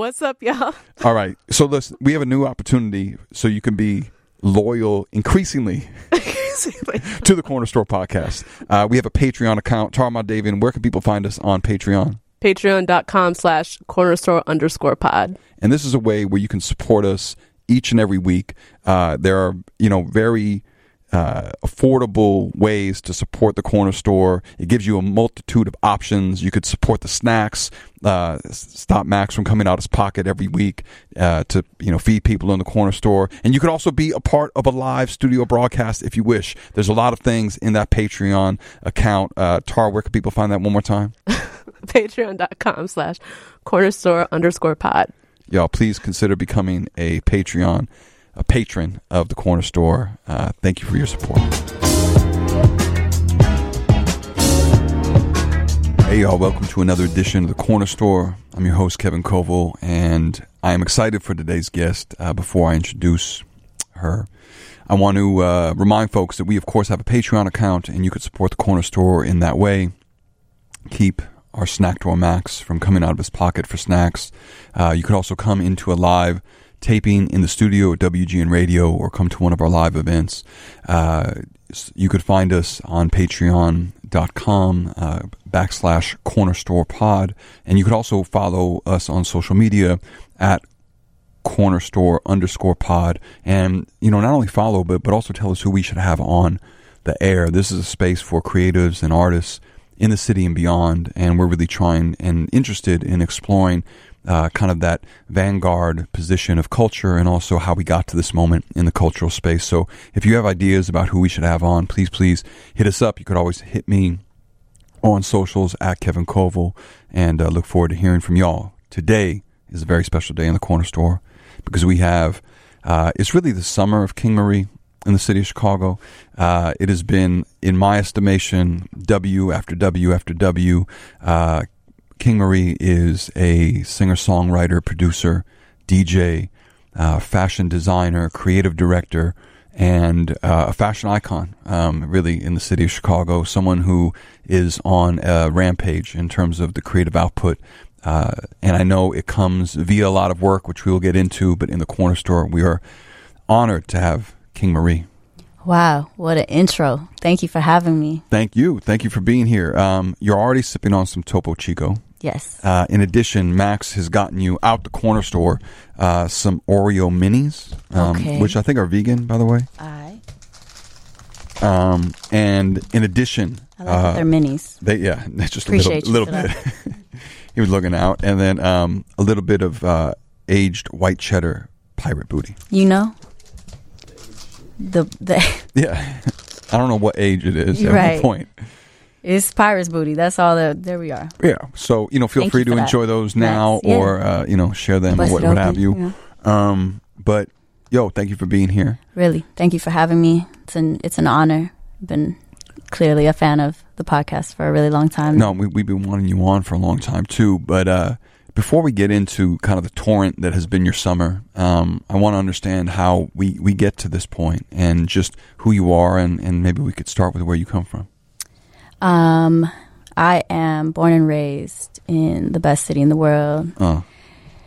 What's up, y'all? All right. So listen, we have a new opportunity so you can be loyal increasingly to the Corner Store podcast. Uh, we have a Patreon account. Tarma Davian, where can people find us on Patreon? Patreon.com slash corner store underscore pod. And this is a way where you can support us each and every week. Uh, there are, you know, very uh, affordable ways to support the corner store. It gives you a multitude of options. You could support the snacks, uh, stop Max from coming out his pocket every week uh, to you know feed people in the corner store, and you could also be a part of a live studio broadcast if you wish. There's a lot of things in that Patreon account. Uh, Tar, where can people find that one more time? Patreon.com slash corner store underscore pod. Y'all, please consider becoming a Patreon a patron of the corner store. Uh, thank you for your support. Hey, y'all, welcome to another edition of the corner store. I'm your host, Kevin Coval, and I am excited for today's guest. Uh, before I introduce her, I want to uh, remind folks that we, of course, have a Patreon account, and you could support the corner store in that way. Keep our snack drawer Max from coming out of his pocket for snacks. Uh, you could also come into a live taping in the studio at WGN Radio or come to one of our live events, uh, you could find us on patreon.com uh, backslash corner store pod. And you could also follow us on social media at corner store underscore pod. And, you know, not only follow, but, but also tell us who we should have on the air. This is a space for creatives and artists in the city and beyond. And we're really trying and interested in exploring uh, kind of that vanguard position of culture and also how we got to this moment in the cultural space. So if you have ideas about who we should have on, please, please hit us up. You could always hit me on socials at Kevin Coval and uh, look forward to hearing from y'all. Today is a very special day in the corner store because we have, uh, it's really the summer of King Marie in the city of Chicago. Uh, it has been, in my estimation, W after W after W. Uh, King Marie is a singer songwriter, producer, DJ, uh, fashion designer, creative director, and uh, a fashion icon, um, really, in the city of Chicago. Someone who is on a rampage in terms of the creative output. Uh, and I know it comes via a lot of work, which we will get into, but in the corner store, we are honored to have King Marie. Wow, what an intro. Thank you for having me. Thank you. Thank you for being here. Um, you're already sipping on some Topo Chico. Yes. Uh, in addition, Max has gotten you out the corner store uh, some Oreo minis, um, Okay. which I think are vegan, by the way. I Um, and in addition, I like that they're minis. they yeah, that's just Appreciate a little, little bit. he was looking out, and then um, a little bit of uh, aged white cheddar pirate booty. You know? The the Yeah, I don't know what age it is at Right. point. It's pirates booty. That's all that there we are. Yeah, so you know, feel Thank free to for that. enjoy those now, Yes, yeah. or uh, you know, share them or what, what have you. yeah. Um, but yo, thank you for being here. Really. Thank you for having me. It's an it's an honor. Been clearly a fan of the podcast for a really long time. No, we, we've been wanting you on for a long time too. But uh, before we get into kind of the torrent that has been your summer, um, I want to understand how we, we get to this point and just who you are, and, and maybe we could start with where you come from. Um I am born and raised in the best city in the world. Uh,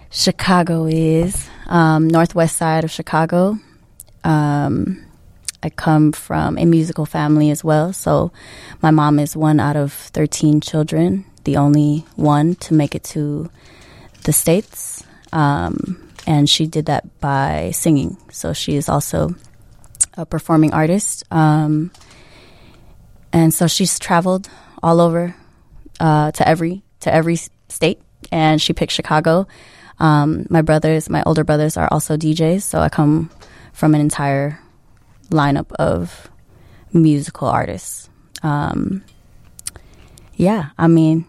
Chicago is um, northwest side of Chicago. Um, I come from a musical family as well, so my mom is one out of thirteen children, the only one to make it to the states, um, and she did that by singing. So she is also a performing artist, um, and so she's traveled all over uh, to every to every state, and she picked Chicago. Um, my brothers, my older brothers, are also DJs, so I come from an entire lineup of musical artists. Um, yeah, I mean,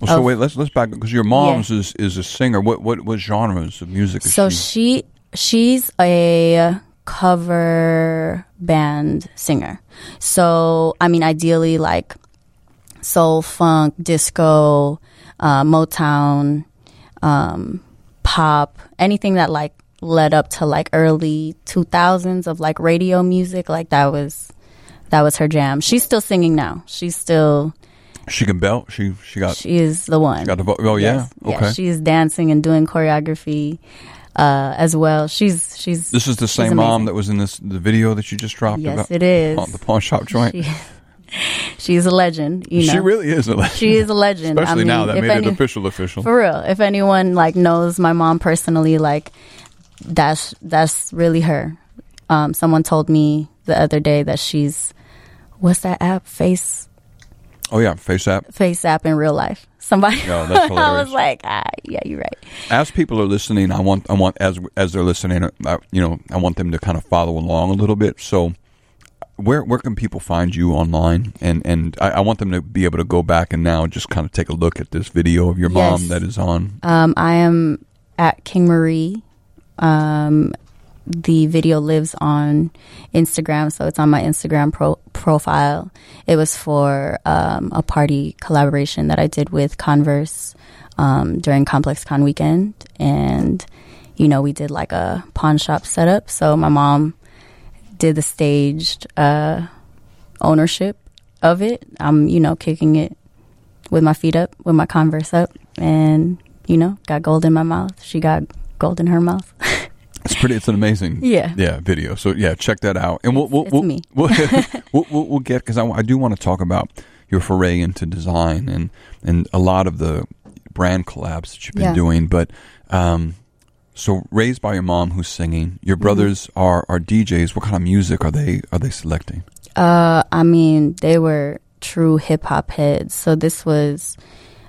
well, so Of- wait, let's let's back because your mom's is, is a singer. What what what genres of music is so she? she she's a cover band singer. So I mean, ideally, like soul, funk, disco, uh, Motown, um, pop, anything that like led up to like early two thousands of like radio music. Like that was that was her jam. She's still singing now. She's still She can belt. She she got She is the one. she got the oh yeah Yes. okay. She's dancing and doing choreography uh, as well. She's she's this is the same mom that was in this the video that you just dropped Yes, about it is. on the pawn shop joint. She, she's a legend. You know, She really is a legend. She is a legend. Especially I mean, now that made any- it official official. For real. If anyone like knows my mom personally, like that's that's really her. Um, someone told me the other day that she's what's that app? Face oh yeah, face app. Face app in real life. Somebody. No, that's I was like, ah, yeah, you're right. As people are listening, I want I want as as they're listening, uh, you know, I want them to kind of follow along a little bit. So, where where can people find you online? And and I, I want them to be able to go back and now just kind of take a look at this video of your mom that is on. Um, I am at King Marie. Um, the video lives on Instagram, so it's on my Instagram pro- profile. It was for um, a party collaboration that I did with Converse um, during Complex Con weekend, and you know we did like a pawn shop setup. So my mom did the staged uh, ownership of it. I'm you know kicking it with my feet up, with my Converse up, and you know, got gold in my mouth. She got gold in her mouth. It's pretty. It's an amazing. Yeah. Yeah. Video. So yeah, check that out. And we'll we'll we'll, we'll, we'll, we'll, we'll get because I, I do want to talk about your foray into design and and a lot of the brand collabs that you've been Yeah. doing. But um, so raised by your mom who's singing, your Mm-hmm. brothers are are DJs. What kind of music are they are they selecting? Uh, I mean, they were true hip hop heads. So this was,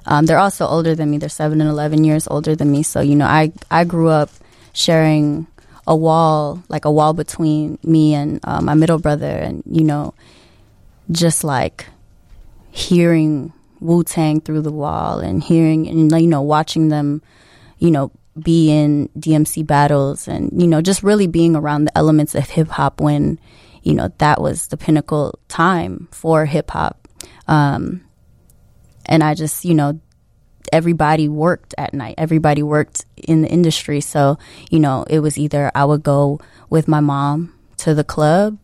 um, they're also older than me. They're seven and 11 years older than me. So, you know, I, I grew up sharing a wall, like a wall between me and uh, my middle brother. And, you know, just like hearing Wu Tang through the wall and hearing, and, you know, watching them, you know, be in DMC battles and, you know, just really being around the elements of hip hop when, you know, that was the pinnacle time for hip hop. Um, and I just, you know, everybody worked at night. Everybody worked in the industry. So, you know, it was either I would go with my mom to the club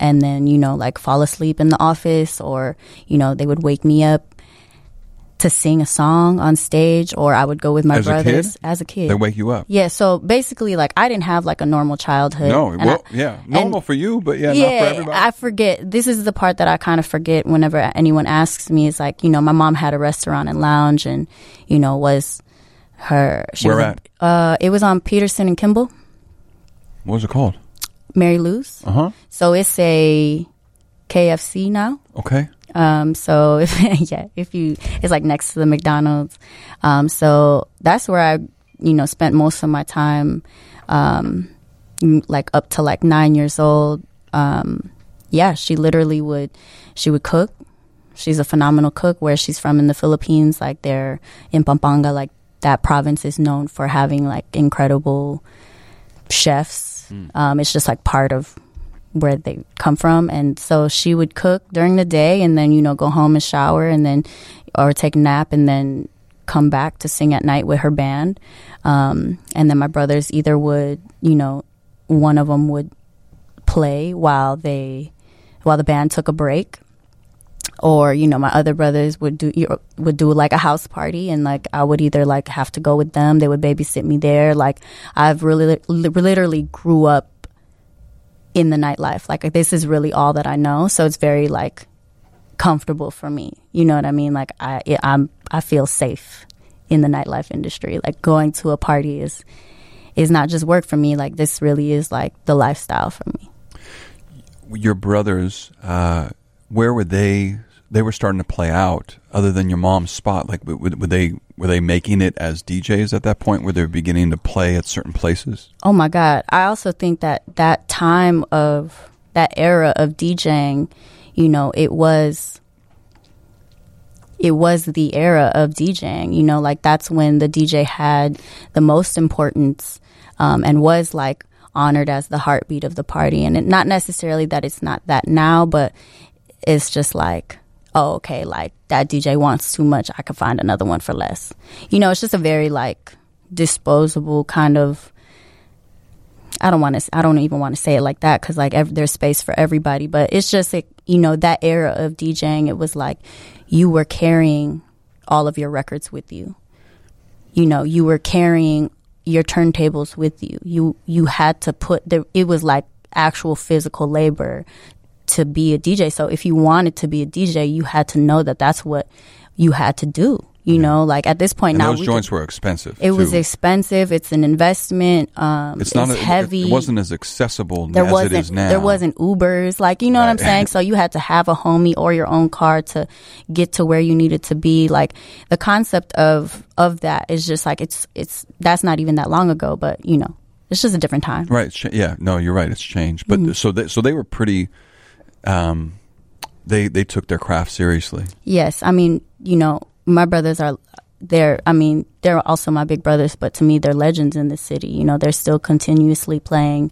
and then, you know, like fall asleep in the office or, you know, they would wake me up to sing a song on stage or I would go with my As a brothers as a kid. They wake you up. yeah, so basically like I didn't have like a normal childhood. No, well, I- yeah, normal for you, but yeah, not for everybody. I forget. This is the part that I kind of forget whenever anyone asks me. Is like, you know, my mom had a restaurant and lounge, and you know, was her. She Where was at? Uh, it was on Peterson and Kimball, what was it called? Mary Lou's. Uh huh. So it's a KFC now. Okay. Um, so if yeah, if you, it's like next to the McDonald's. Um, so that's where I, you know, spent most of my time, um, like up to like nine years old. Um, yeah, she literally would, she would cook. She's a phenomenal cook. Where she's from in the Philippines, like they're in Pampanga, like that province is known for having like incredible chefs. Um, it's just like part of where they come from. And so she would cook during the day and then, you know, go home and shower and then, or take a nap and then come back to sing at night with her band. Um, and then my brothers either would, you know, one of them would play while they, while the band took a break. Or you know, my other brothers would do would do like a house party, and like I would either like have to go with them. They would babysit me there. Like I've really li- literally grew up in the nightlife. Like this is really all that I know. So it's very like comfortable for me. You know what I mean? Like I it, I'm I feel safe in the nightlife industry. Like going to a party is is not just work for me. Like this really is like the lifestyle for me. Your brothers, uh, where were they? They were starting to play out, other than your mom's spot. Like, would, were they were they making it as DJs at that point? Were they beginning to play at certain places? Oh my God. I also think that that time of that era of DJing, you know, it was it was the era of DJing, you know, like that's when the DJ had the most importance um, and was like honored as the heartbeat of the party. And it, not necessarily that it's not that now, but it's just like, oh, okay, like that DJ wants too much. I could find another one for less. You know, it's just a very like disposable kind of I don't want to. I don't even want to say it like that because like ev- there's space for everybody. But it's just it, you know, that era of DJing, it was like you were carrying all of your records with you. You know, you were carrying your turntables with you. You you had to put the it was like actual physical labor to be a DJ. So if you wanted to be a DJ, you had to know that that's what you had to do. You know, like at this point And now, those we joints could- were expensive. it was expensive. It's an investment. Um, It's it's, not. a- heavy. It, it wasn't as accessible there as it is now. there wasn't Ubers, like you know what I'm saying. So you had to have a homie or your own car to get to where you needed to be. Like the concept of of that is just like it's it's that's not even that long ago, but you know it's just a different time. Right. Yeah. No, you're right. It's changed. But Mm-hmm. so they, so they were pretty. Um, they they took their craft seriously. Yes, I mean you know my brothers are they're I mean they're also my big brothers, but to me they're legends in the city. You know they're still continuously playing.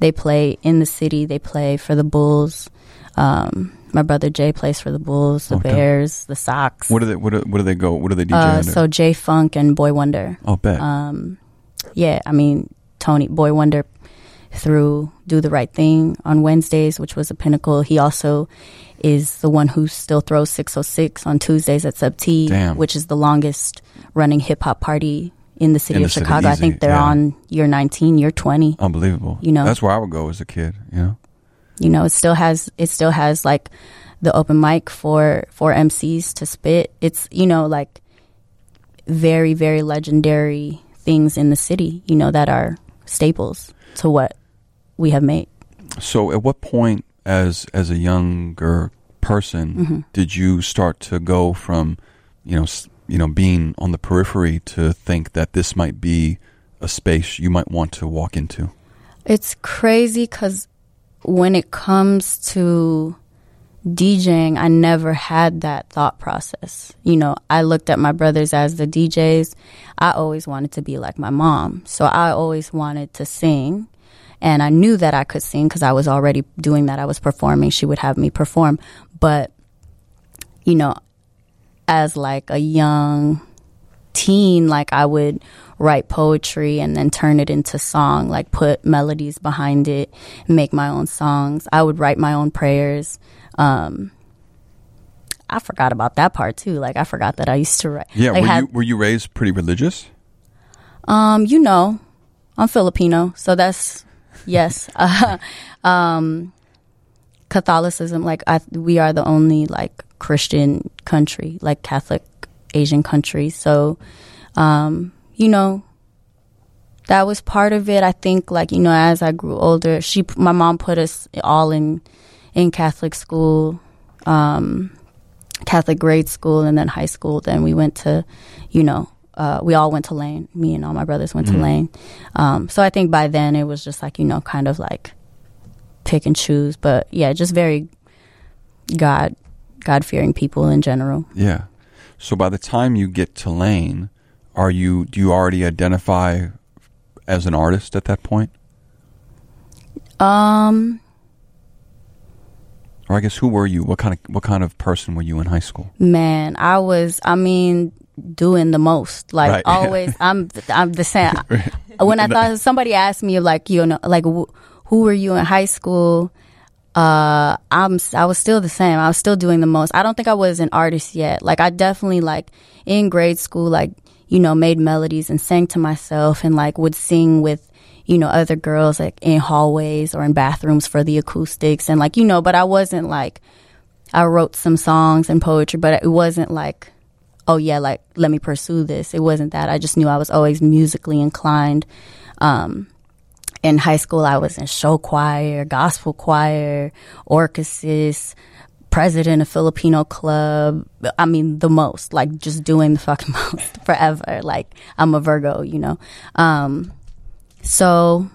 They play in the city. They play for the Bulls. Um, my brother Jay plays for the Bulls, the Okay. Bears, the Sox. What do they? What do, what do they go? What do they DJ uh, so Jay Funk and Boy Wonder. I'll bet. Um, yeah, I mean Tony Boy Wonder through Do the Right Thing on Wednesdays, which was a pinnacle. He also is the one who still throws 606 on Tuesdays at Sub T, Damn. which is the longest running hip hop party in the city In of the city, Chicago. I think they're yeah. on year 19, year 20. Unbelievable. you know. that's where I would go as a kid. You know. You know, it still has it still has like the open mic for for MCs to spit. It's you know like very very legendary things in the city. You know that are staples to what we have made. So, at what point, as as a younger person, Mm-hmm. did you start to go from, you know, you know, being on the periphery to think that this might be a space you might want to walk into? It's crazy because when it comes to DJing, I never had that thought process. You know, I looked at my brothers as the DJs. I always wanted to be like my mom. So I always wanted to sing. And I knew that I could sing because I was already doing that. I was performing. She would have me perform. But, you know, as like a young teen, like I would write poetry and then turn it into song, like put melodies behind it, make my own songs. I would write my own prayers. Um, I forgot about that part too. Like I forgot that I used to write. Yeah, like, were had- you were you raised pretty religious? um, you know, I'm Filipino, so that's yes. Uh, um, Catholicism, like I, we are the only like Christian country, like Catholic Asian country. So, um, you know, that was part of it. I think, like you know, as I grew older, she, my mom put us all in in Catholic school. Um, Catholic grade school and then high school. Then we went to, you know, uh, we all went to Lane. Me and all my brothers went to Lane. Um, so I think by then it was just like, you know, kind of like pick and choose. But yeah, just very God, God fearing people in general. Yeah. So by the time you get to Lane, are you do you already identify as an artist at that point? Um, Or I guess who were you? What kind of what kind of person were you in high school? man, I was, I mean, doing the most. Like Right. always, I'm, I'm the same. when I thought somebody asked me like you know like wh- who were you in high school uh I'm I was still the same I was still doing the most I don't think I was an artist yet like I definitely like in grade school like you know made melodies and sang to myself and like would sing with you know other girls like in hallways or in bathrooms for the acoustics and like you know but I wasn't like I wrote some songs and poetry but it wasn't like oh yeah, like let me pursue this. It wasn't that. I just knew I was always musically inclined. Um, in high school, I was in show choir, gospel choir, orchesis, president of Filipino club. I mean, the most, like just doing the fucking most forever. Like I'm a Virgo, you know. Um, so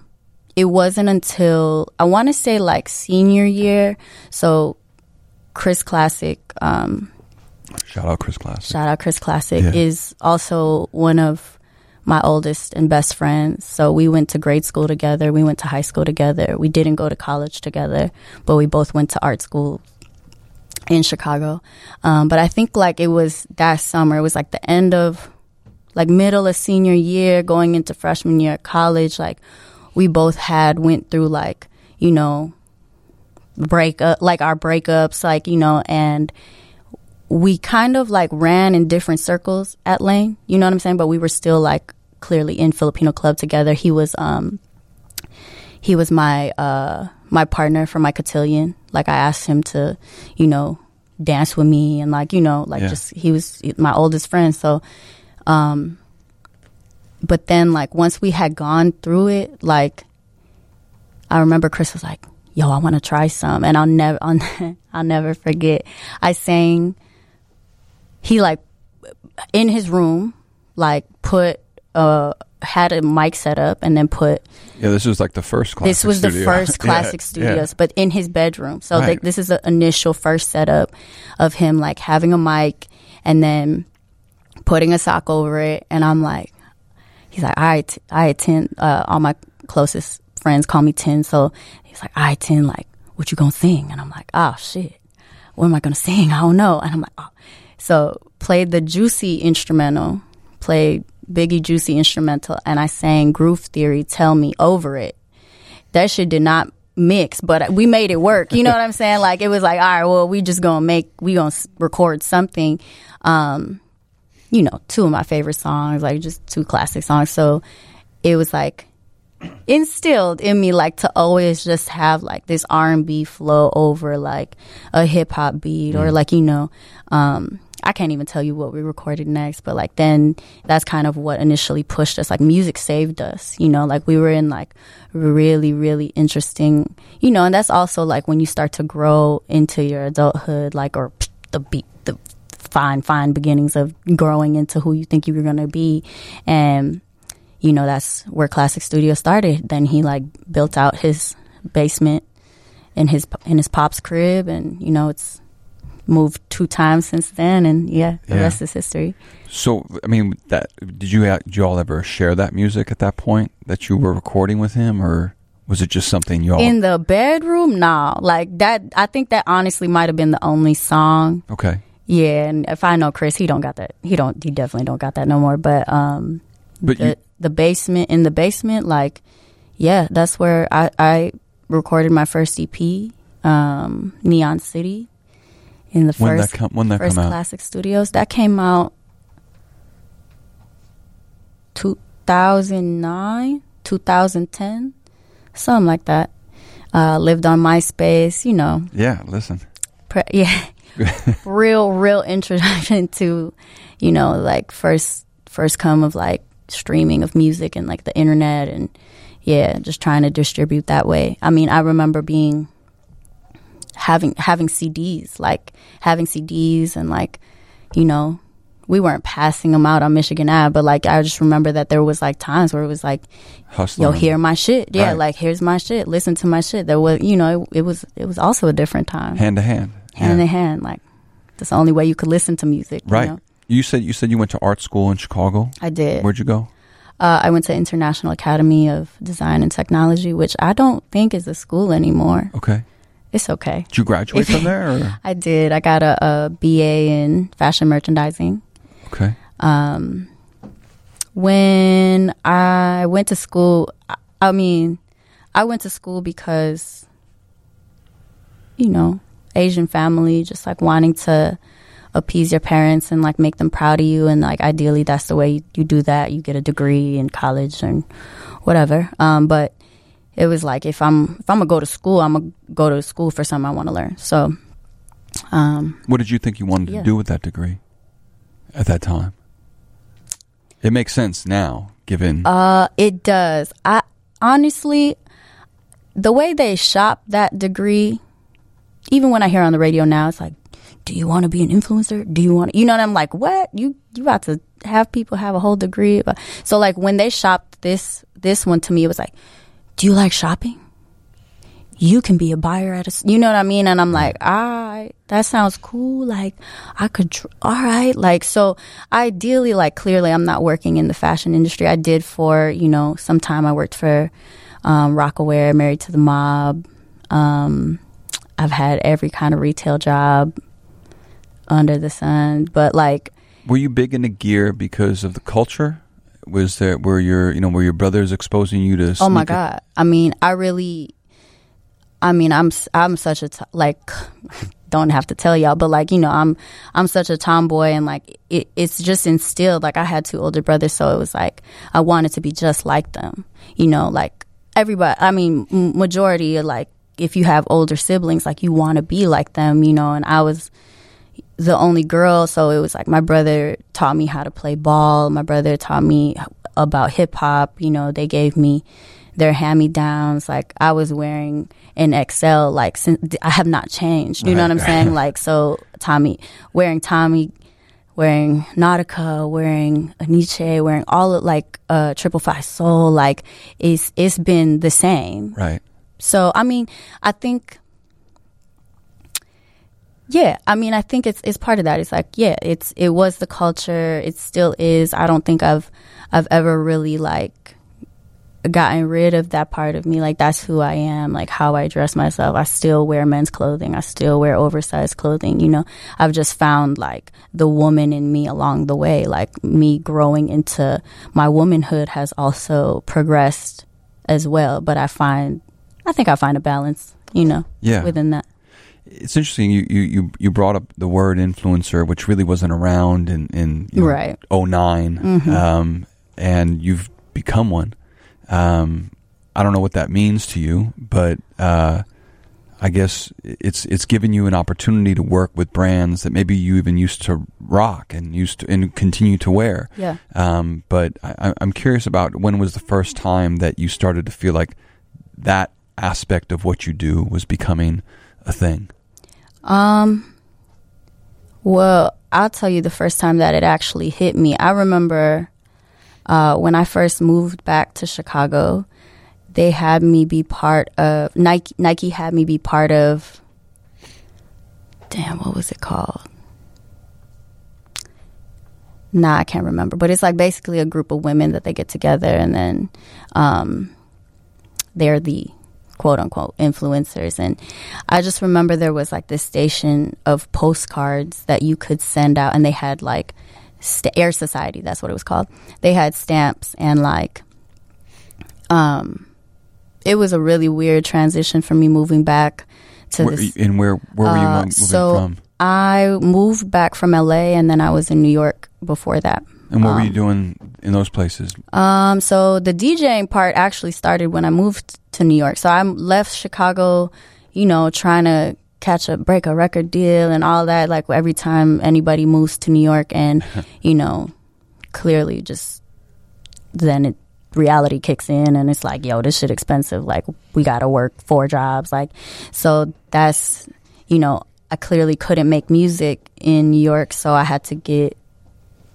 it wasn't until I want to say like senior year. So Chris Classic, um, Shout out Chris Classic. shout out Chris Classic, Yeah. is also one of my oldest and best friends. So we went to grade school together. We went to high school together. We didn't go to college together, but we both went to art school in Chicago. Um, but I think like it was that summer. It was like the end of like middle of senior year, going into freshman year at college. Like we both had went through like you know break up, like our breakups, like you know, and we kind of like ran in different circles at Lane. You know what I'm saying? But we were still like clearly in Filipino club together. He was um he was my uh my partner for my cotillion. Like I asked him to, you know, dance with me and like, you know, like Yeah. just he was my oldest friend. So um but then like once we had gone through it, like I remember Chris was like, "Yo, I want to try some," and I'll never, I'll, I'll never forget. I sang. He like in his room, like put uh had a mic set up and then put Yeah, this was like the first classic this was the first classic yeah. studios, but in his bedroom. So Right. like, this is the initial first setup of him like having a mic and then putting a sock over it. And I'm like, he's like, I t- I attend. Uh, all my closest friends call me Tin. So he's like, I attend. Like, what you gonna sing? And I'm like, oh shit, what am I gonna sing? I don't know. And I'm like, oh. So played the Juicy instrumental, played Biggie Juicy instrumental, and I sang Groove Theory. Tell me over it that shit did not mix, but we made it work. You know what I'm saying? Like it was like, all right, well, we just gonna make, we gonna record something. Um, you know, two of my favorite songs, like just two classic songs. So it was like instilled in me, like to always just have like this R and B flow over like a hip hop beat or like you know, um, I can't even tell you what we recorded next, but like then that's kind of what initially pushed us. Like music saved us, you know, like we were in like really, really interesting, you know, and that's also like when you start to grow into your adulthood, like, or the beat, the fine, fine beginnings of growing into who you think you're going to be. And, you know, that's where Classic Studio started. Then he like built out his basement in his, in his pop's crib and, you know, it's, moved two times since then, and yeah, the Yeah. rest is history. So, I mean, that did you did you all ever share that music at that point that you were recording with him, or was it just something you all? In the bedroom, no, like that. I think that honestly might have been the only song. okay, Yeah, and if I know Chris, he don't got that. He don't. He definitely don't got that no more. But um, but the you, the basement in the basement, like, yeah, that's where I I recorded my first EP, um, Neon City, in the when first that come when that First? Classic Studios. That came out 2009, 2010, something like that. Uh, lived on MySpace, you know. Yeah, listen. Pre- yeah, real, real introduction to, you know, like first, first come of like streaming of music and like the internet and yeah, just trying to distribute that way. I mean, I remember being having having CDs, like having CDs and like, you know, we weren't passing them out on Michigan Ave, but like I just remember that there was like times where it was like, Hustling. yo, hear my shit, yeah, Right. like here's my shit, listen to my shit. There was, you know, it, it was it was also a different time, hand to hand. hand Yeah. in hand, like that's the only way you could listen to music. you Right. know? You said you said you went to art school in Chicago. I did. Where'd you go? Uh, I went to International Academy of Design and Technology, which I don't think is a school anymore. Okay. It's okay. Did you graduate from there? Or? I did. I got a, a BA in fashion merchandising. Okay. Um, when I went to school, I, I mean, I went to school because, you know, Asian family, just like wanting to appease your parents and like make them proud of you. And like ideally, that's the way you, you do that. You get a degree in college and whatever. Um, but it was like if I'm if I'm gonna go to school, I'm gonna go to school for something I want to learn. So, um, What did you think you wanted Yeah. to do with that degree at that time? It makes sense now, given. Uh, it does. I honestly, the way they shop that degree, even when I hear on the radio now, it's like, do you want to be an influencer? Do you want, you know, and I'm like, what? You you about to have people have a whole degree? But so like when they shopped this this one to me, it was like, do you like shopping? You can be a buyer at a, you know what I mean? And I'm like, all right, that sounds cool. Like, I could, all right. Like, so ideally, like, clearly, I'm not working in the fashion industry. I did for, you know, some time I worked for um, Rocawear, Married to the Mob. Um, I've had every kind of retail job under the sun, but like, were you big into gear because of the culture? Was there were your you know were your brothers exposing you to? Oh my god! I mean, I really, I mean, I'm I'm such a t- like don't have to tell y'all, but like you know, I'm I'm such a tomboy, and like it, it's just instilled. Like I had two older brothers, so it was like I wanted to be just like them. You know, like everybody. I mean, m- majority of like if you have older siblings, like you want to be like them. You know, and I was the only girl, so it was like my brother taught me how to play ball. My brother taught me about hip hop. You know, they gave me their hand me downs. Like I was wearing an XL. Like since I have not changed. You know what I'm saying? Like so, Tommy wearing Tommy. Wearing Nautica, wearing Enyce, wearing all of like uh triple five soul, like it's it's been the same. Right. So I mean, I think yeah, I mean, I think it's it's part of that. It's like, yeah, it's it was the culture. It still is. I don't think I've I've ever really like gotten rid of that part of me. Like that's who I am. Like how I dress myself. I still wear men's clothing. I still wear oversized clothing. You know, I've just found like the woman in me along the way. Like me growing into my womanhood has also progressed as well. But I find, I think I find a balance. You know, Yeah. within that. It's interesting. You, you, you, you brought up the word influencer, which really wasn't around in, in you know, Right. 9 Um, and you've become one. Um, I don't know what that means to you, but uh, I guess it's it's given you an opportunity to work with brands that maybe you even used to rock and used to and continue to wear. Yeah. Um, but I, I'm curious about when was the first time that you started to feel like that aspect of what you do was becoming a thing. Um, well, I'll tell you the first time that it actually hit me. I remember uh, when I first moved back to Chicago, they had me be part of Nike. Nike had me be part of. Damn, what was it called? Nah, I can't remember. But it's like basically a group of women that they get together and then um, they're the quote unquote influencers. And I just remember there was like this station of postcards that you could send out, and they had like st- Air Society, that's what it was called. They had stamps and like, um, it was a really weird transition for me moving back to Where, this. and where where were you Uh, moving so from? I moved back from LA, and then I was in New York before that. And what were you um, doing in those places? Um, so the DJing part actually started when I moved to New York. So I left Chicago, you know, trying to catch a break a record deal and all that. Like every time anybody moves to New York, and you know, clearly just then it reality kicks in and it's like, yo, this shit expensive. Like we got to work four jobs. Like so that's you know, I clearly couldn't make music in New York, so I had to get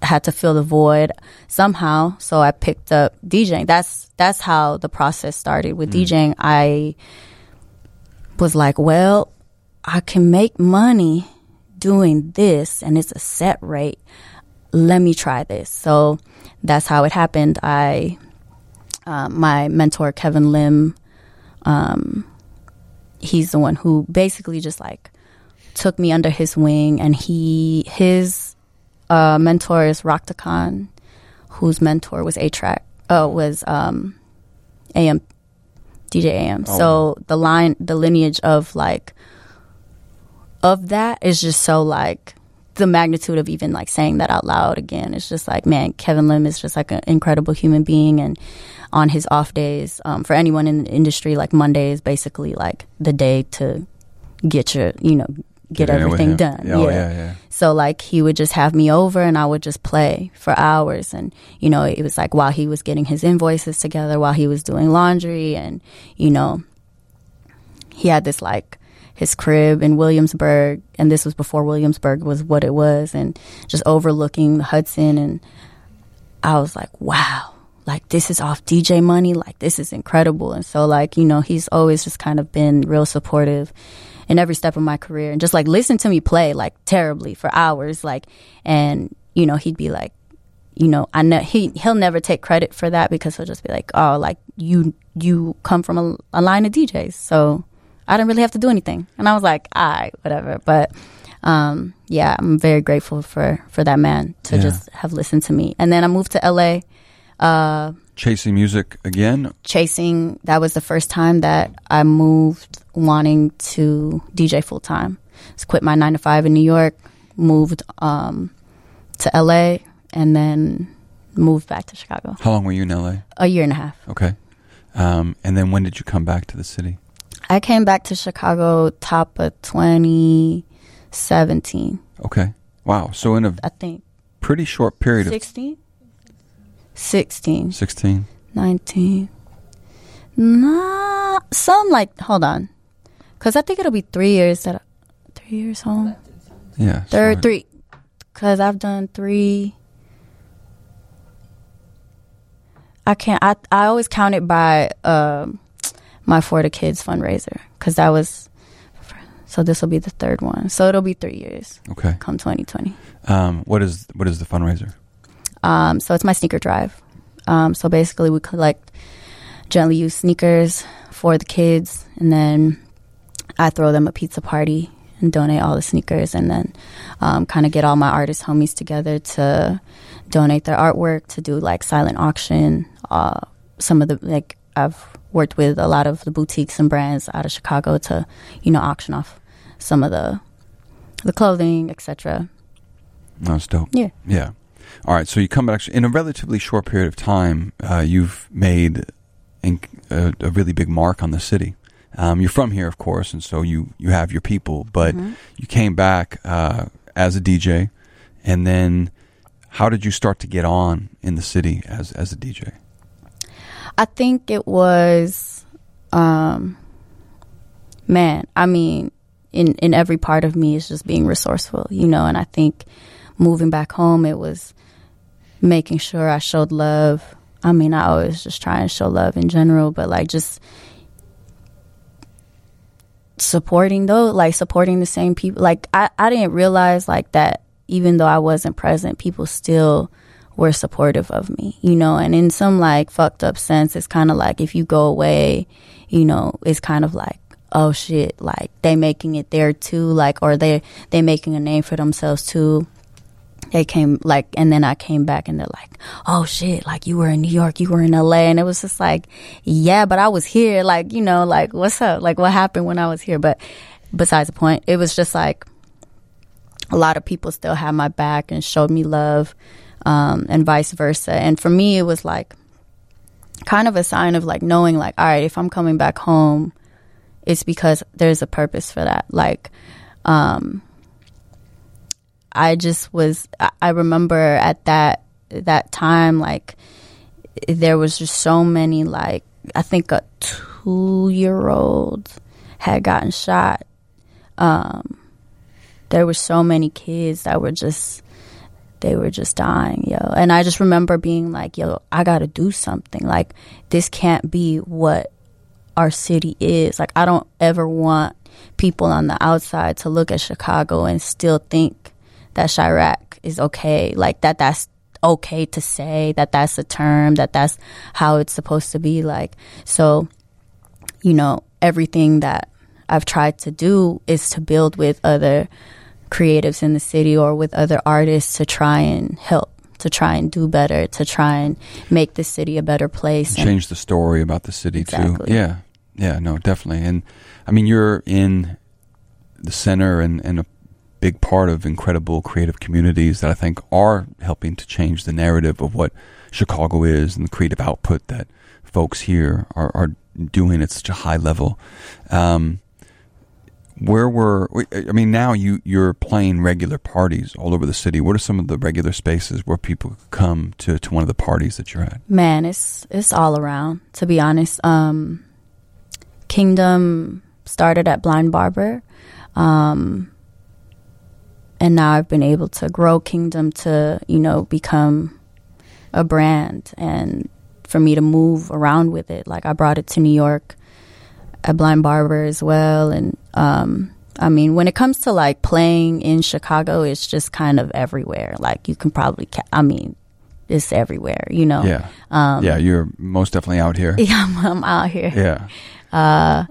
had to fill the void somehow. So I picked up DJing. That's that's how the process started with DJing. I was like, well, I can make money doing this, and it's a set rate. Let me try this. So that's how it happened. I um, my mentor Kevin Lim, um, he's the one who basically just like took me under his wing, and he his uh, mentor is Rakta whose mentor was A-Trak. Oh, was um, AM DJ AM. Oh. So the line, the lineage of like of that is just so like the magnitude of even like saying that out loud again. It's just like man, Kevin Lim is just like an incredible human being, and on his off days, um, for anyone in the industry, like Monday is basically like the day to get your you know get, with everything done. Yeah, oh, yeah, yeah. So like he would just have me over and I would just play for hours. And you know it was like while he was getting his invoices together while he was doing laundry and you know he had this like his crib in Williamsburg. And this was before Williamsburg was what it was. And just overlooking the Hudson. And I was like wow like this is off DJ money. Like this is incredible. And so like you know he's always just kind of been real supportive in every step of my career and just like listen to me play like terribly for hours like and you know he'd be like you know i know he he'll never take credit for that because he'll just be like oh like you you come from a, a line of djs so i didn't really have to do anything and i was like all right whatever but um yeah i'm very grateful for for that man to Yeah. just have listened to me and then i moved to la uh Chasing music again. chasing that was the first time that i moved wanting to DJ full time. So quit my nine to five in New York, moved um, to LA, and then moved back to Chicago. How long were you in LA? A year and a half. Okay. Um, and then when did you come back to the city? I came back to Chicago top of 2017, Okay. Wow. So in a I think. pretty short period of 16? 16, 16. 19. Nah, some like, hold on. Because I think it'll be three years that, I, three years home. Yeah. Third, so- three. Because I've done three. I can't, I, I always count it by um, my For the Kids fundraiser. Because that was, so this will be the third one. So it'll be three years Okay. come 2020. Um, what is what is the fundraiser? Um, so it's my sneaker drive. Um, so basically, we collect gently used sneakers for the kids, and then I throw them a pizza party and donate all the sneakers, and then um, kind of get all my artist homies together to donate their artwork to do like silent auction. Uh, some of the like I've worked with a lot of the boutiques and brands out of Chicago to you know auction off some of the the clothing, etc. That's dope. Yeah. Yeah. All right. So you come back in a relatively short period of time. Uh, you've made inc- a, a really big mark on the city. Um, you're from here, of course, and so you you have your people. But Mhm. you came back uh, as a DJ, and then how did you start to get on in the city as as a DJ? I think it was, um, man. I mean, in in every part of me is just being resourceful, you know. And I think moving back home, it was making sure I showed love. I mean, I always just try and show love in general, but like just supporting though, like supporting the same people. Like I, I didn't realize like that even though I wasn't present, people still were supportive of me, you know, and in some like fucked up sense, it's kind of like if you go away, you know, it's kind of like, oh shit, like they making it there too, like, or they, they making a name for themselves too. They came like, and then I came back and they're like, oh shit, like you were in New York, you were in LA. And it was just like, yeah, but I was here. Like, you know, like what's up? Like what happened when I was here? But besides the point, it was just like, a lot of people still had my back and showed me love um, and vice versa and for me it was like kind of a sign of like knowing like all right if i'm coming back home it's because there's a purpose for that like um, i just was I- remember at that that time like there was just so many like i think a two year old had gotten shot um, there were so many kids that were just they were just dying, yo. And I just remember being like, yo, I got to do something. Like this can't be what our city is. Like I don't ever want people on the outside to look at Chicago and still think that Chiraq is okay. Like that that's okay to say, that that's a term, that that's how it's supposed to be like. So, you know, everything that I've tried to do is to build with other creatives in the city or with other artists to try and help, to try and do better, to try and make the city a better place. And- change the story about the city too. Yeah, yeah, no, definitely. And I mean, you're in the center and, and a big part of incredible creative communities that I think are helping to change the narrative of what Chicago is and the creative output that folks here are, are doing at such a high level. Um, where were I mean now you you're playing regular parties all over the city. What are some of the regular spaces where people come to, to one of the parties that you're at? Man, it's it's all around. To be honest, um, Kingdom started at Blind Barber, um, and now I've been able to grow Kingdom to you know become a brand, and for me to move around with it. Like I brought it to New York at Blind Barber as well, and um, I mean, when it comes to like playing in Chicago, it's just kind of everywhere. Like you can probably, ca- I mean, it's everywhere. You know. Yeah. Um, yeah, you're most definitely out here. Yeah, I'm, I'm out here. Yeah. Uh,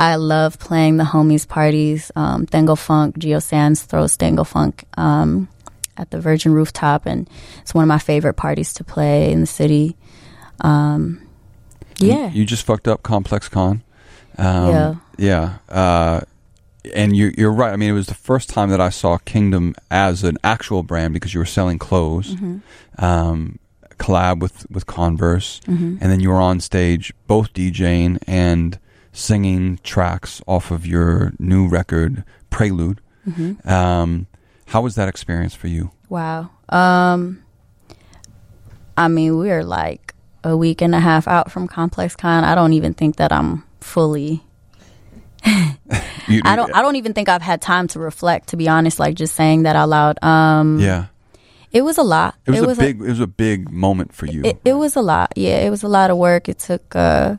I love playing the homies parties. Um, Thango Funk, Geo Sands throws Thango Funk um, at the Virgin Rooftop, and it's one of my favorite parties to play in the city. Um, yeah, You, just fucked up Complex Con. Um, Yeah. Yeah. Uh, and you, you're right. I mean, it was the first time that I saw Kingdom as an actual brand because you were selling clothes, um, collab with, with Converse, and then you were on stage both DJing and singing tracks off of your new record, Prelude. Um, how was that experience for you? Wow. Um, I mean, we're like a week and a half out from Complex Con. I don't even think that I'm fully. You- I don't. I don't even think I've had time to reflect. To be honest, like just saying that out loud. Um, Yeah. it was a lot. It was, a big. it was a big moment for you. it, it was a lot. Yeah, it was a lot of work. It took uh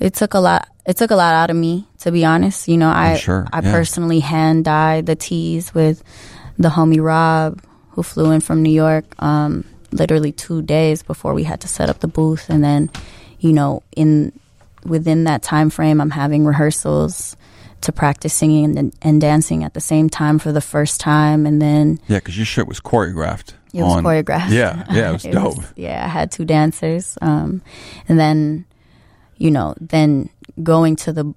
it took a lot it took a lot out of me, to be honest. You know, I sure, I yeah. personally hand dyed the tees with the homie Rob who flew in from New York um literally 2 days before we had to set up the booth and then you know, in within that time frame I'm having rehearsals to practice singing and, and dancing at the same time for the first time and then yeah, because your shit was choreographed. it was on- choreographed. Yeah, yeah, it was dope. yeah, I had two dancers. Um, and then, you know, then going to the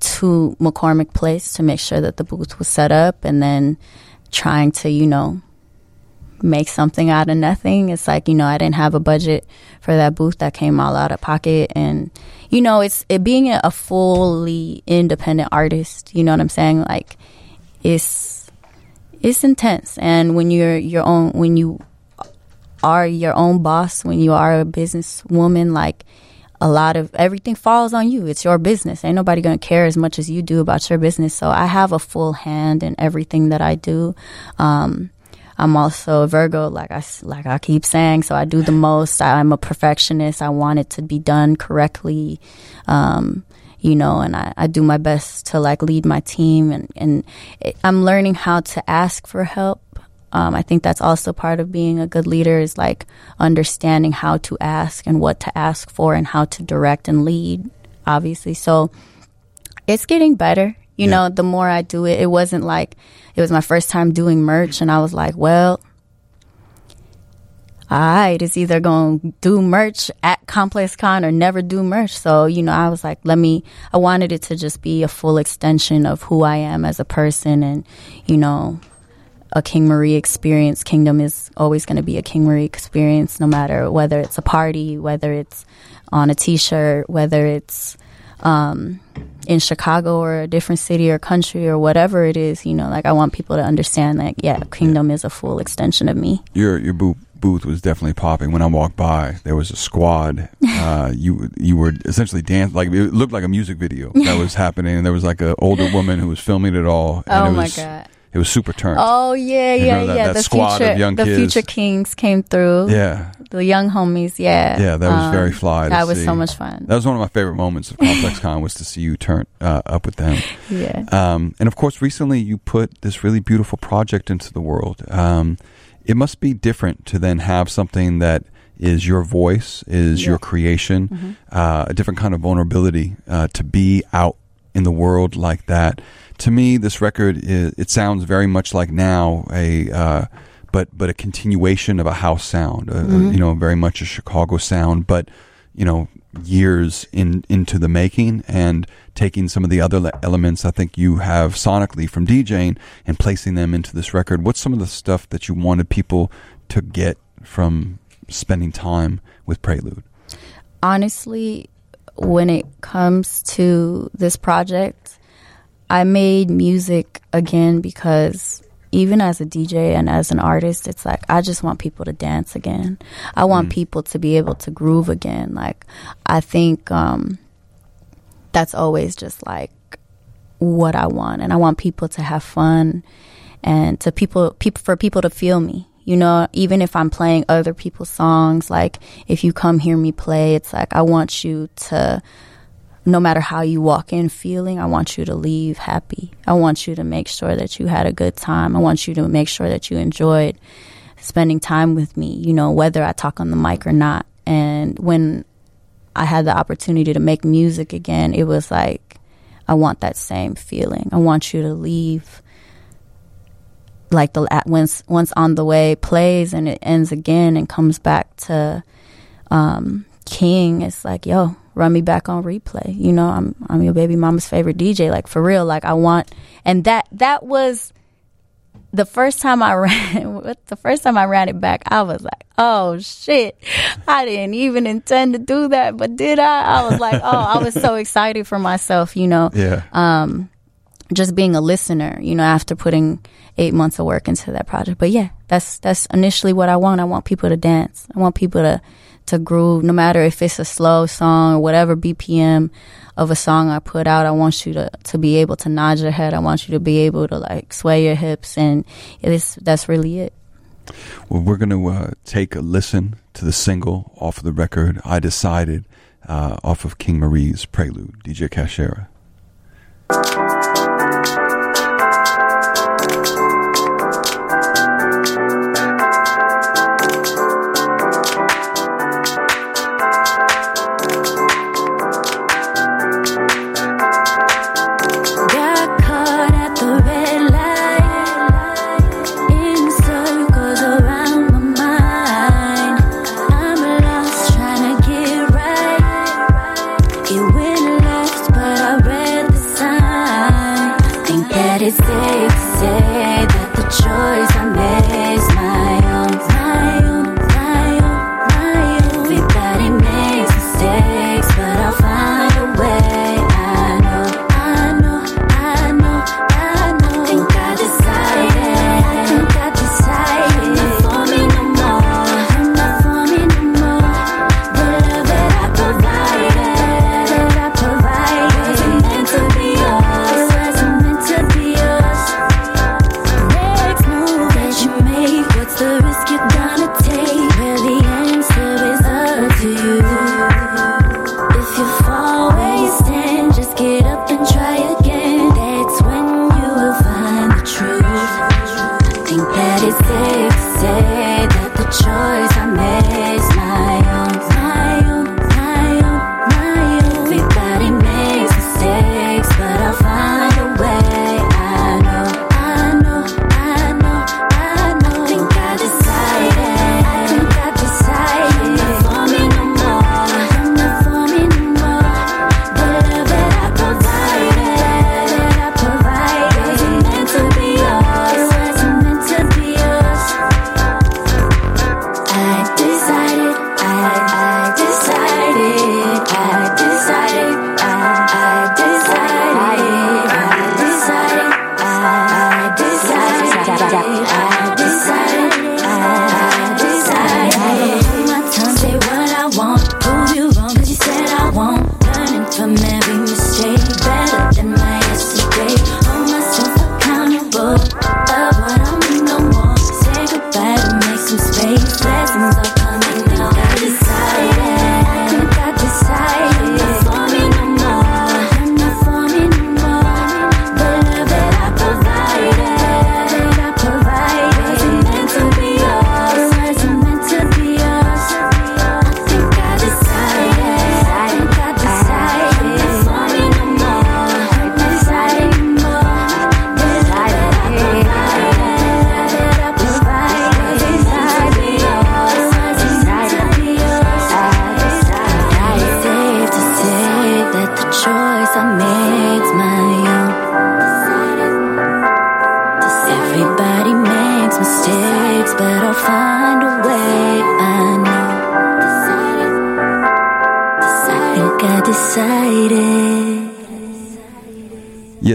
to McCormick Place to make sure that the booth was set up, and then trying to, you know, make something out of nothing. It's like you know, I didn't have a budget for that booth that came all out of pocket, and you know, it's it being a fully independent artist. You know what I'm saying? Like, it's it's intense, and when you're your own, when you are your own boss, when you are a businesswoman, like a lot of everything falls on you. It's your business. Ain't nobody gonna care as much as you do about your business. So I have a full hand in everything that I do. Um, I'm also a Virgo, like I like I keep saying. So I do the most. I, I'm a perfectionist. I want it to be done correctly. Um, you know, and I, I do my best to like lead my team, and and it, I'm learning how to ask for help. Um, I think that's also part of being a good leader is like understanding how to ask and what to ask for and how to direct and lead, obviously. So it's getting better. You Yeah. know, the more I do it, it wasn't like it was my first time doing merch and I was like, well, all right, it's either going to do merch at Complex Con or never do merch. So, you know, I was like, let me, I wanted it to just be a full extension of who I am as a person and, you know, a King Marie experience. Kingdom is always going to be a King Marie experience, no matter whether it's a party, whether it's on a T-shirt, whether it's um, in Chicago or a different city or country or whatever it is. You know, like I want people to understand that yeah, Kingdom is a full extension of me. your your booth booth was definitely popping. When I walked by, there was a squad. Uh, you you were essentially dancing like it looked like a music video that was happening, and there was like an older woman who was filming it all. And Oh it my was, God. It was super turned. Oh yeah, You yeah, that- yeah. that the future, the kids. future kings came through. yeah, The young homies, yeah. yeah, that was Um, very fly. to That was see. so much fun. That was one of my favorite moments of Complex Con was to see you turn uh, up with them. yeah. Um, and of course, recently you put this really beautiful project into the world. Um, it must be different to then have something that is your voice, is Yeah. your creation, uh, a different kind of vulnerability uh, to be out in the world like that. To me, this record is, it sounds very much like now a uh, but but a continuation of a house sound. Uh, You know, very much a Chicago sound, but you know years in into the making and taking some of the other elements I think you have sonically from DJing and placing them into this record. What's some of the stuff that you wanted people to get from spending time with Prelude? honestly, when it comes to this project, I made music again because even as a DJ and as an artist, it's like I just want people to dance again. I want people to be able to groove again. Like I think um that's always just like what I want and I want people to have fun and to people people for people to feel me. You know, even if I'm playing other people's songs, like if you come hear me play, it's like I want you to no matter how you walk in feeling, I want you to leave happy. I want you to make sure that you had a good time. I want you to make sure that you enjoyed spending time with me, you know, whether I talk on the mic or not. And when I had the opportunity to make music again, it was like I want that same feeling. I want you to leave like the once once on the way plays and it ends again and comes back to um King. It's like, yo, run me back on replay. You know, I'm I'm your baby mama's favorite DJ. Like for real. Like I want, and that that was the first time I ran. the first time I ran it back, I was like, oh shit, I didn't even intend to do that, but did I? I was like, oh, I was so excited for myself. You know, Yeah. um, just being a listener, you know, after putting eight months of work into that project. But yeah, that's that's initially what I want. I want people to dance. I want people to to groove, no matter if it's a slow song or whatever BPM of a song I put out. I want you to to be able to nod your head. I want you to be able to like sway your hips, and it's that's really it. Well, we're going to uh, take a listen to the single off of the record, I Decided, uh, off of King Marie's Prelude, DJ Cashera.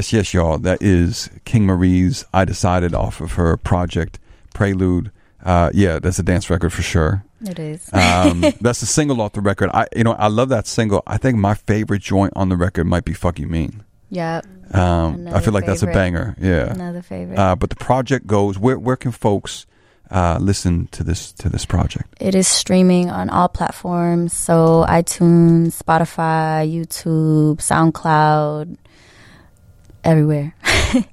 Yes, yes, y'all. That is King Marie's I Decided off of her project Prelude. Uh, yeah, that's a dance record for sure. It is. Um, that's a single off the record. I, you know, I love that single. I think my favorite joint on the record might be "Fuck You Mean." yeah, Um, I feel like that's a banger. Yeah. another favorite. Uh, but the project goes. Where where can folks uh, listen to this to this project? It is streaming on all platforms, so iTunes, Spotify, YouTube, SoundCloud, everywhere.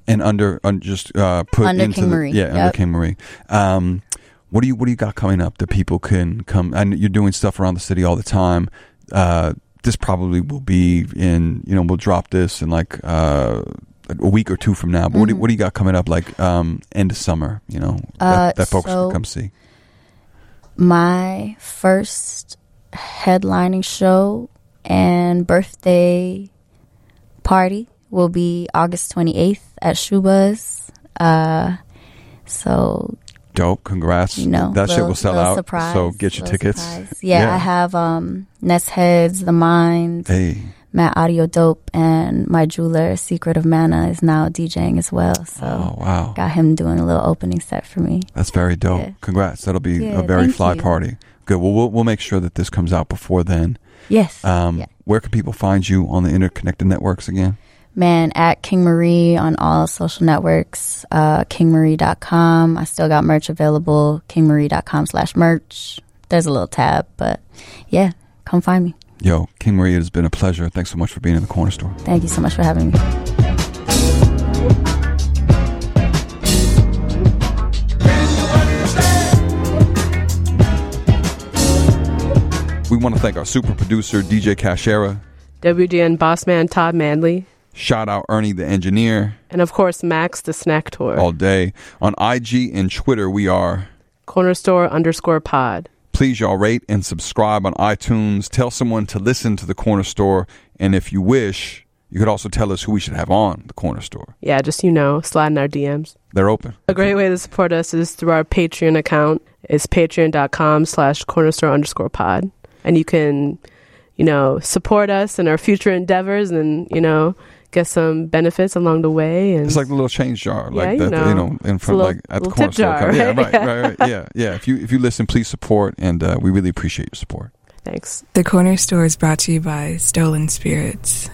And under, un, just uh, put Under into King the, Marie. Yeah, under Yep. King Marie. Um, what do you what do you got coming up that people can come? And you're doing stuff around the city all the time. Uh, this probably will be in. You know, we'll drop this in like uh, a week or two from now. But what, do, Mhm. what do you got coming up? Like um, end of summer. You know, Uh, that, that folks so- can come see. My first headlining show and birthday party will be August 28th at Schubas. Uh, so Dope. Congrats. you know that shit will sell out. Surprise, so get your tickets. Yeah, Yeah. I have um, Nest Heads, The Mind, Hey. Matt Audio Dope, and my jeweler Secret of Mana is now DJing as well. So Oh wow. got him doing a little opening set for me. That's very dope. Yeah. Congrats. That'll be Yeah, a very fly you. party. Good. Well, we'll we'll make sure that this comes out before then. Yes. Um, Yeah. Where can people find you on the interconnected networks again? Man, at King Marie on all social networks, uh, kingmarie.com. I still got merch available, kingmarie.com slash merch. There's a little tab, but yeah, come find me. Yo, King Marie, it has been a pleasure. Thanks so much for being in the corner store. Thank you so much for having me. We want to thank our super producer, DJ Cashera. WGN boss man Todd Manley. Shout out Ernie the engineer And of course, Max the snack tour. all day. On IG and Twitter, we are. Corner store underscore pod. Please, y'all rate and subscribe on iTunes. Tell someone to listen to the corner store. And if you wish, you could also tell us who we should have on the corner store. Yeah, just you know, slide in our DMs. They're open. A great way to support us is through our Patreon account. It's patreon.com slash corner store underscore pod. And you can, you know, support us in our future endeavors and, you know, get some benefits along the way. And It's like a little change jar, Yeah, like you that, you know. know, in front, little- like at the corner store. jar, yeah, right? right, Yeah. right, right. Yeah, yeah. If you if you listen, please support, and uh, we really appreciate your support. thanks. The Corner Store is brought to you by Stolen Spirits.